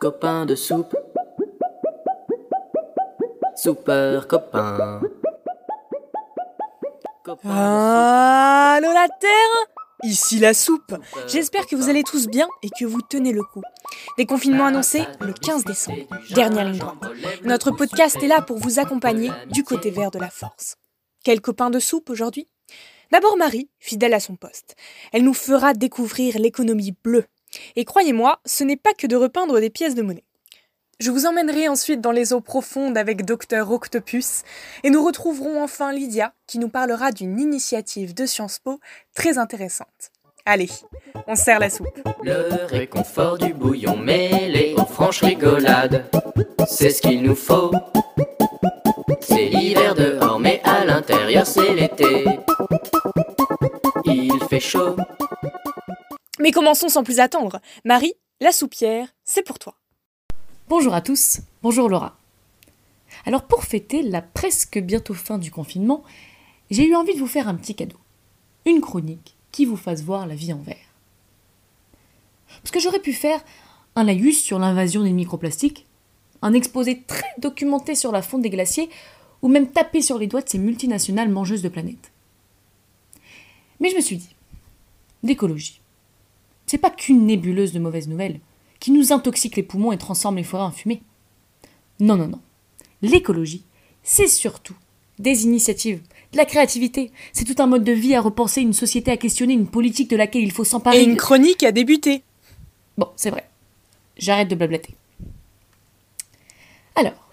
Copain de soupe. Soupeur copain. Copain Allô la Terre Ici la soupe. J'espère que vous allez tous bien et que vous tenez le coup. Déconfinement annoncé le 15 décembre. Dernière ligne droite. Notre podcast est là pour vous accompagner du côté vert de la force. Quel copain de soupe aujourd'hui? D'abord Marie, fidèle à son poste. Elle nous fera découvrir l'économie bleue. Et croyez-moi, ce n'est pas que de repeindre des pièces de monnaie. Je vous emmènerai ensuite dans les eaux profondes avec Docteur Octopus et nous retrouverons enfin Lydia qui nous parlera d'une initiative de Sciences Po très intéressante. Allez, on sert la soupe. Le réconfort du bouillon mêlé aux franches rigolades, c'est ce qu'il nous faut. C'est l'hiver dehors, mais à l'intérieur c'est l'été. Il fait chaud. Mais commençons sans plus attendre. Marie, la soupière, c'est pour toi. Bonjour à tous, bonjour Laura. Alors pour fêter la presque bientôt fin du confinement, j'ai eu envie de vous faire un petit cadeau. Une chronique qui vous fasse voir la vie en vert. Parce que j'aurais pu faire un laïus sur l'invasion des microplastiques, un exposé très documenté sur la fonte des glaciers, ou même taper sur les doigts de ces multinationales mangeuses de planètes. Mais je me suis dit, l'écologie, c'est pas qu'une nébuleuse de mauvaises nouvelles qui nous intoxique les poumons et transforme les forêts en fumée. Non, non, non. L'écologie, c'est surtout des initiatives, de la créativité. C'est tout un mode de vie à repenser, une société à questionner, une politique de laquelle il faut s'emparer. Et une chronique a débuté. Bon, c'est vrai. J'arrête de blablater. Alors,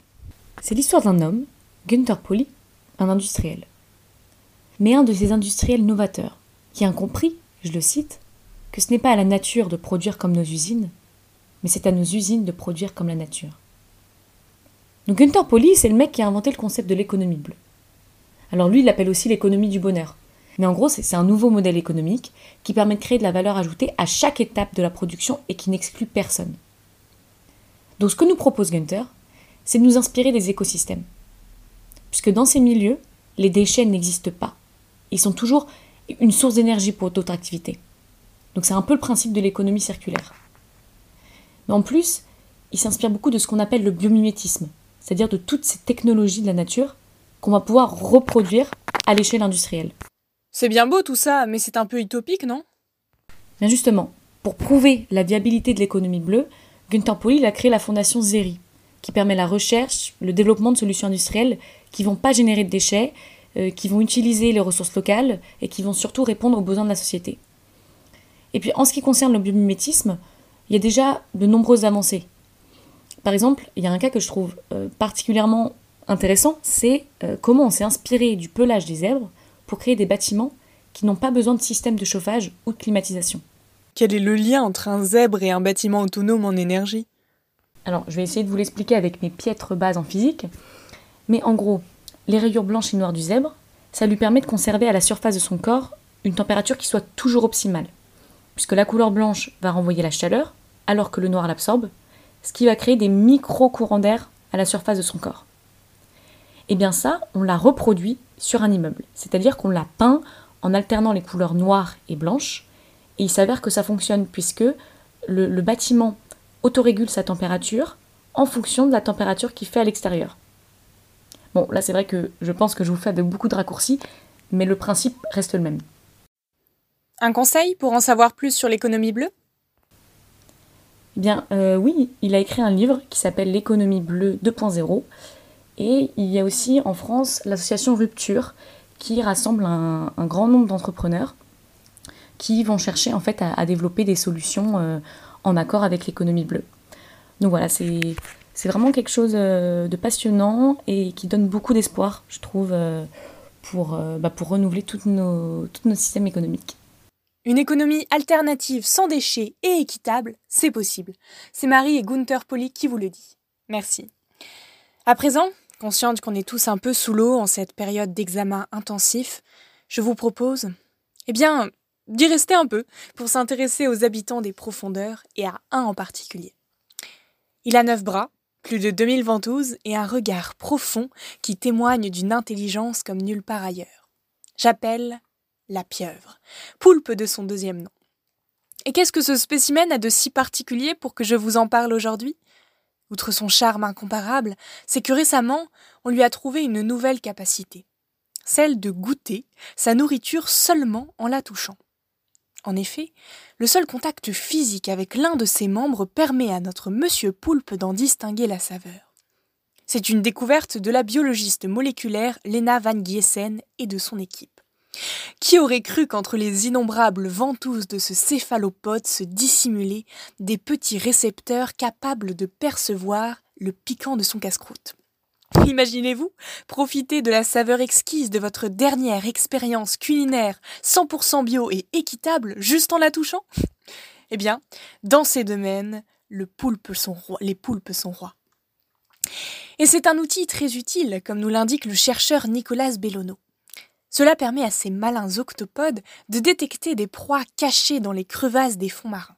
c'est l'histoire d'un homme, Günther Pauli, un industriel. Mais un de ces industriels novateurs, qui a compris, je le cite, que ce n'est pas à la nature de produire comme nos usines, mais c'est à nos usines de produire comme la nature. Donc Günther Pauli, c'est le mec qui a inventé le concept de l'économie bleue. Alors lui, il l'appelle aussi l'économie du bonheur. Mais en gros, c'est un nouveau modèle économique qui permet de créer de la valeur ajoutée à chaque étape de la production et qui n'exclut personne. Donc ce que nous propose Gunther, c'est de nous inspirer des écosystèmes. Puisque dans ces milieux, les déchets n'existent pas. Ils sont toujours une source d'énergie pour d'autres activités. Donc c'est un peu le principe de l'économie circulaire. Mais en plus, il s'inspire beaucoup de ce qu'on appelle le biomimétisme, c'est-à-dire de toutes ces technologies de la nature qu'on va pouvoir reproduire à l'échelle industrielle. C'est bien beau tout ça, mais c'est un peu utopique, non? Bien justement, pour prouver la viabilité de l'économie bleue, Günther Pauli a créé la fondation ZERI, qui permet la recherche, le développement de solutions industrielles qui vont pas générer de déchets, euh, qui vont utiliser les ressources locales et qui vont surtout répondre aux besoins de la société. Et puis en ce qui concerne le biomimétisme, il y a déjà de nombreuses avancées. Par exemple, il y a un cas que je trouve euh, particulièrement intéressant, c'est euh, comment on s'est inspiré du pelage des zèbres pour créer des bâtiments qui n'ont pas besoin de système de chauffage ou de climatisation. Quel est le lien entre un zèbre et un bâtiment autonome en énergie? Alors, je vais essayer de vous l'expliquer avec mes piètres bases en physique. Mais en gros, les rayures blanches et noires du zèbre, ça lui permet de conserver à la surface de son corps une température qui soit toujours optimale. Puisque la couleur blanche va renvoyer la chaleur, alors que le noir l'absorbe, ce qui va créer des micro-courants d'air à la surface de son corps. Et bien ça, on l'a reproduit sur un immeuble. C'est-à-dire qu'on l'a peint en alternant les couleurs noires et blanches. Et il s'avère que ça fonctionne puisque le, le bâtiment autorégule sa température en fonction de la température qu'il fait à l'extérieur. Bon, là c'est vrai que je pense que je vous fais de beaucoup de raccourcis, mais le principe reste le même. Un conseil pour en savoir plus sur l'économie bleue? Bien, euh, oui, il a écrit un livre qui s'appelle L'économie bleue 2.0. Et il y a aussi en France l'association Rupture qui rassemble un, grand nombre d'entrepreneurs qui vont chercher en fait à, développer des solutions euh, en accord avec l'économie bleue. Donc voilà, c'est vraiment quelque chose euh, de passionnant et qui donne beaucoup d'espoir, je trouve, pour, bah, pour renouveler nos, tous nos systèmes économiques. Une économie alternative sans déchets et équitable, c'est possible. C'est Marie et Gunther Pauli qui vous le dit. Merci. À présent, consciente qu'on est tous un peu sous l'eau en cette période d'examen intensif, je vous propose, eh bien, d'y rester un peu pour s'intéresser aux habitants des profondeurs et à un en particulier. Il a neuf bras, plus de 2000 ventouses et un regard profond qui témoigne d'une intelligence comme nulle part ailleurs. J'appelle la pieuvre, poulpe de son deuxième nom. Et qu'est-ce que ce spécimen a de si particulier pour que je vous en parle aujourd'hui? Outre son charme incomparable, c'est que récemment, on lui a trouvé une nouvelle capacité, celle de goûter sa nourriture seulement en la touchant. En effet, le seul contact physique avec l'un de ses membres permet à notre monsieur poulpe d'en distinguer la saveur. C'est une découverte de la biologiste moléculaire Lena Van Giessen et de son équipe. Qui aurait cru qu'entre les innombrables ventouses de ce céphalopode se dissimulaient des petits récepteurs capables de percevoir le piquant de son casse-croûte? Imaginez-vous profiter de la saveur exquise de votre dernière expérience culinaire 100% bio et équitable juste en la touchant? Eh bien, dans ces domaines, les poulpes sont rois. Et c'est un outil très utile, comme nous l'indique le chercheur Nicolas Bellonneau. Cela permet à ces malins octopodes de détecter des proies cachées dans les crevasses des fonds marins.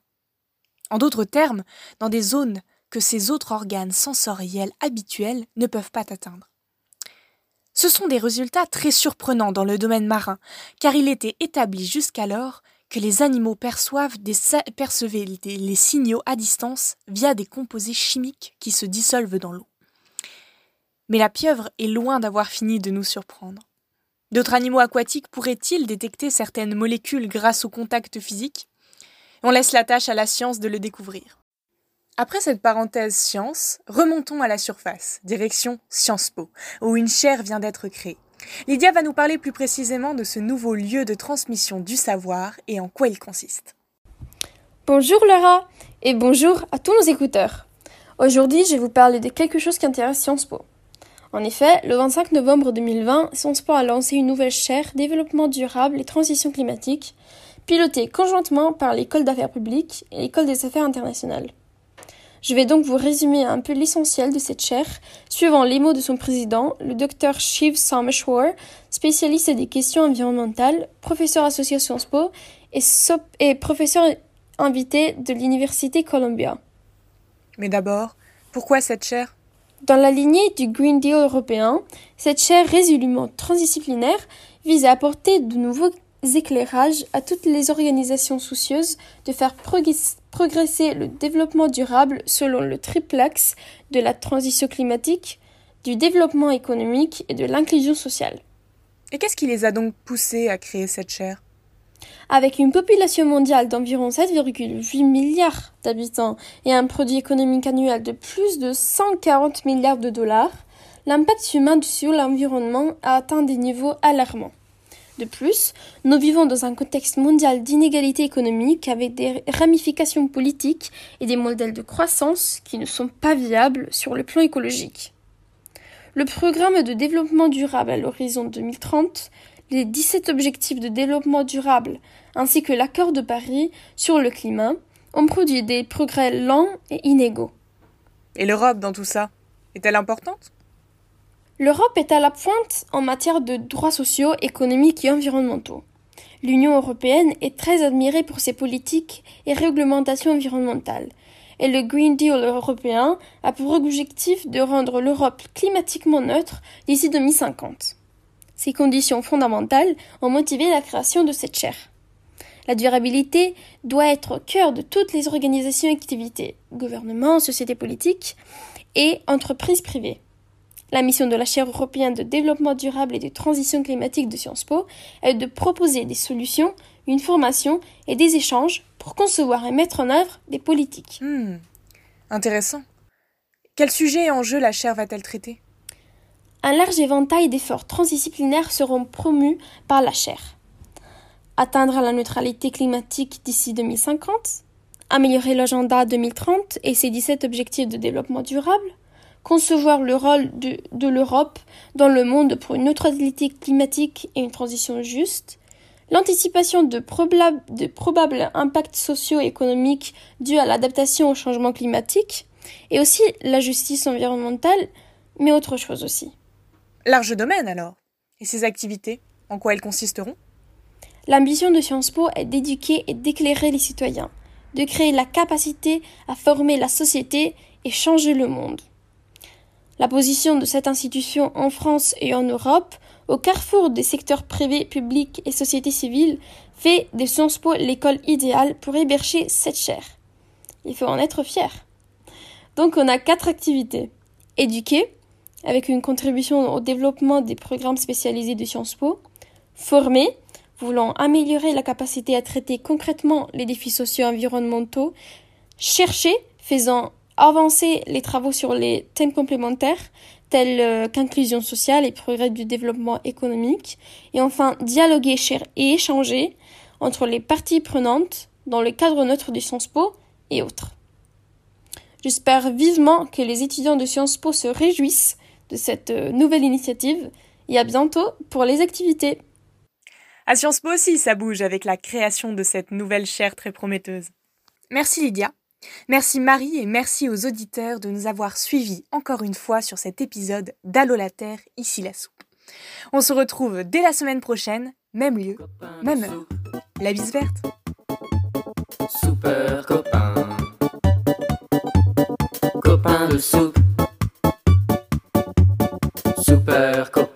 En d'autres termes, dans des zones que ces autres organes sensoriels habituels ne peuvent pas atteindre. Ce sont des résultats très surprenants dans le domaine marin, car il était établi jusqu'alors que les animaux perçoivent percevaient les signaux à distance via des composés chimiques qui se dissolvent dans l'eau. Mais la pieuvre est loin d'avoir fini de nous surprendre. D'autres animaux aquatiques pourraient-ils détecter certaines molécules grâce au contact physique? On laisse la tâche à la science de le découvrir. Après cette parenthèse science, remontons à la surface, direction Sciences Po, où une chaire vient d'être créée. Lydia va nous parler plus précisément de ce nouveau lieu de transmission du savoir et en quoi il consiste. Bonjour Laura et bonjour à tous nos écouteurs. Aujourd'hui, je vais vous parler de quelque chose qui intéresse Sciences Po. En effet, le 25 novembre 2020, Sciences a lancé une nouvelle chaire Développement durable et transition climatique, pilotée conjointement par l'École d'affaires publiques et l'École des affaires internationales. Je vais donc vous résumer un peu l'essentiel de cette chaire, suivant les mots de son président, le Dr Shiv Sameshwar, spécialiste des questions environnementales, professeur associé à Sciences Po et professeur invité de l'Université Columbia. Mais d'abord, pourquoi cette chaire? Dans la lignée du Green Deal européen, cette chaire résolument transdisciplinaire vise à apporter de nouveaux éclairages à toutes les organisations soucieuses de faire progresser le développement durable selon le triple axe de la transition climatique, du développement économique et de l'inclusion sociale. Et qu'est-ce qui les a donc poussés à créer cette chaire? Avec une population mondiale d'environ 7,8 milliards d'habitants et un produit économique annuel de plus de 140 milliards de dollars, l'impact humain sur l'environnement a atteint des niveaux alarmants. De plus, nous vivons dans un contexte mondial d'inégalité économique avec des ramifications politiques et des modèles de croissance qui ne sont pas viables sur le plan écologique. Le programme de développement durable à l'horizon 2030 les 17 objectifs de développement durable ainsi que l'accord de Paris sur le climat ont produit des progrès lents et inégaux. Et l'Europe dans tout ça Est-elle importante? L'Europe est à la pointe en matière de droits sociaux, économiques et environnementaux. L'Union européenne est très admirée pour ses politiques et réglementations environnementales, et le Green Deal européen a pour objectif de rendre l'Europe climatiquement neutre d'ici 2050. Ces conditions fondamentales ont motivé la création de cette chaire. La durabilité doit être au cœur de toutes les organisations et activités, gouvernements, sociétés politiques et entreprises privées. La mission de la chaire européenne de développement durable et de transition climatique de Sciences Po est de proposer des solutions, une formation et des échanges pour concevoir et mettre en œuvre des politiques. Hmm. Intéressant. Quel sujet et enjeu la chaire va-t-elle traiter? Un large éventail d'efforts transdisciplinaires seront promus par la chaire. Atteindre la neutralité climatique d'ici 2050, améliorer l'agenda 2030 et ses 17 objectifs de développement durable, concevoir le rôle de, l'Europe dans le monde pour une neutralité climatique et une transition juste, l'anticipation de, de, probables impacts socio-économiques dus à l'adaptation au changement climatique, et aussi la justice environnementale, mais autre chose aussi. Large domaine alors. Et ces activités, en quoi elles consisteront? L'ambition de Sciences Po est d'éduquer et d'éclairer les citoyens, de créer la capacité à former la société et changer le monde. La position de cette institution en France et en Europe, au carrefour des secteurs privés, publics et société civile, fait de Sciences Po l'école idéale pour héberger cette chaire. Il faut en être fier. Donc on a quatre activités. Éduquer, avec une contribution au développement des programmes spécialisés de Sciences Po. Former, voulant améliorer la capacité à traiter concrètement les défis sociaux et environnementaux. Chercher, faisant avancer les travaux sur les thèmes complémentaires tels euh, qu'inclusion sociale et progrès du développement économique. Et enfin, dialoguer et échanger entre les parties prenantes dans le cadre neutre du Sciences Po et autres. J'espère vivement que les étudiants de Sciences Po se réjouissent de cette euh, nouvelle initiative et à bientôt pour les activités. À Sciences Po aussi, ça bouge avec la création de cette nouvelle chaire très prometteuse. Merci Lydia. Merci Marie et merci aux auditeurs de nous avoir suivis encore une fois sur cet épisode d'Allo la Terre, ici la soupe. On se retrouve dès la semaine prochaine, même lieu, même heure. La bise verte. Super copain. Copain de soupe. Copain.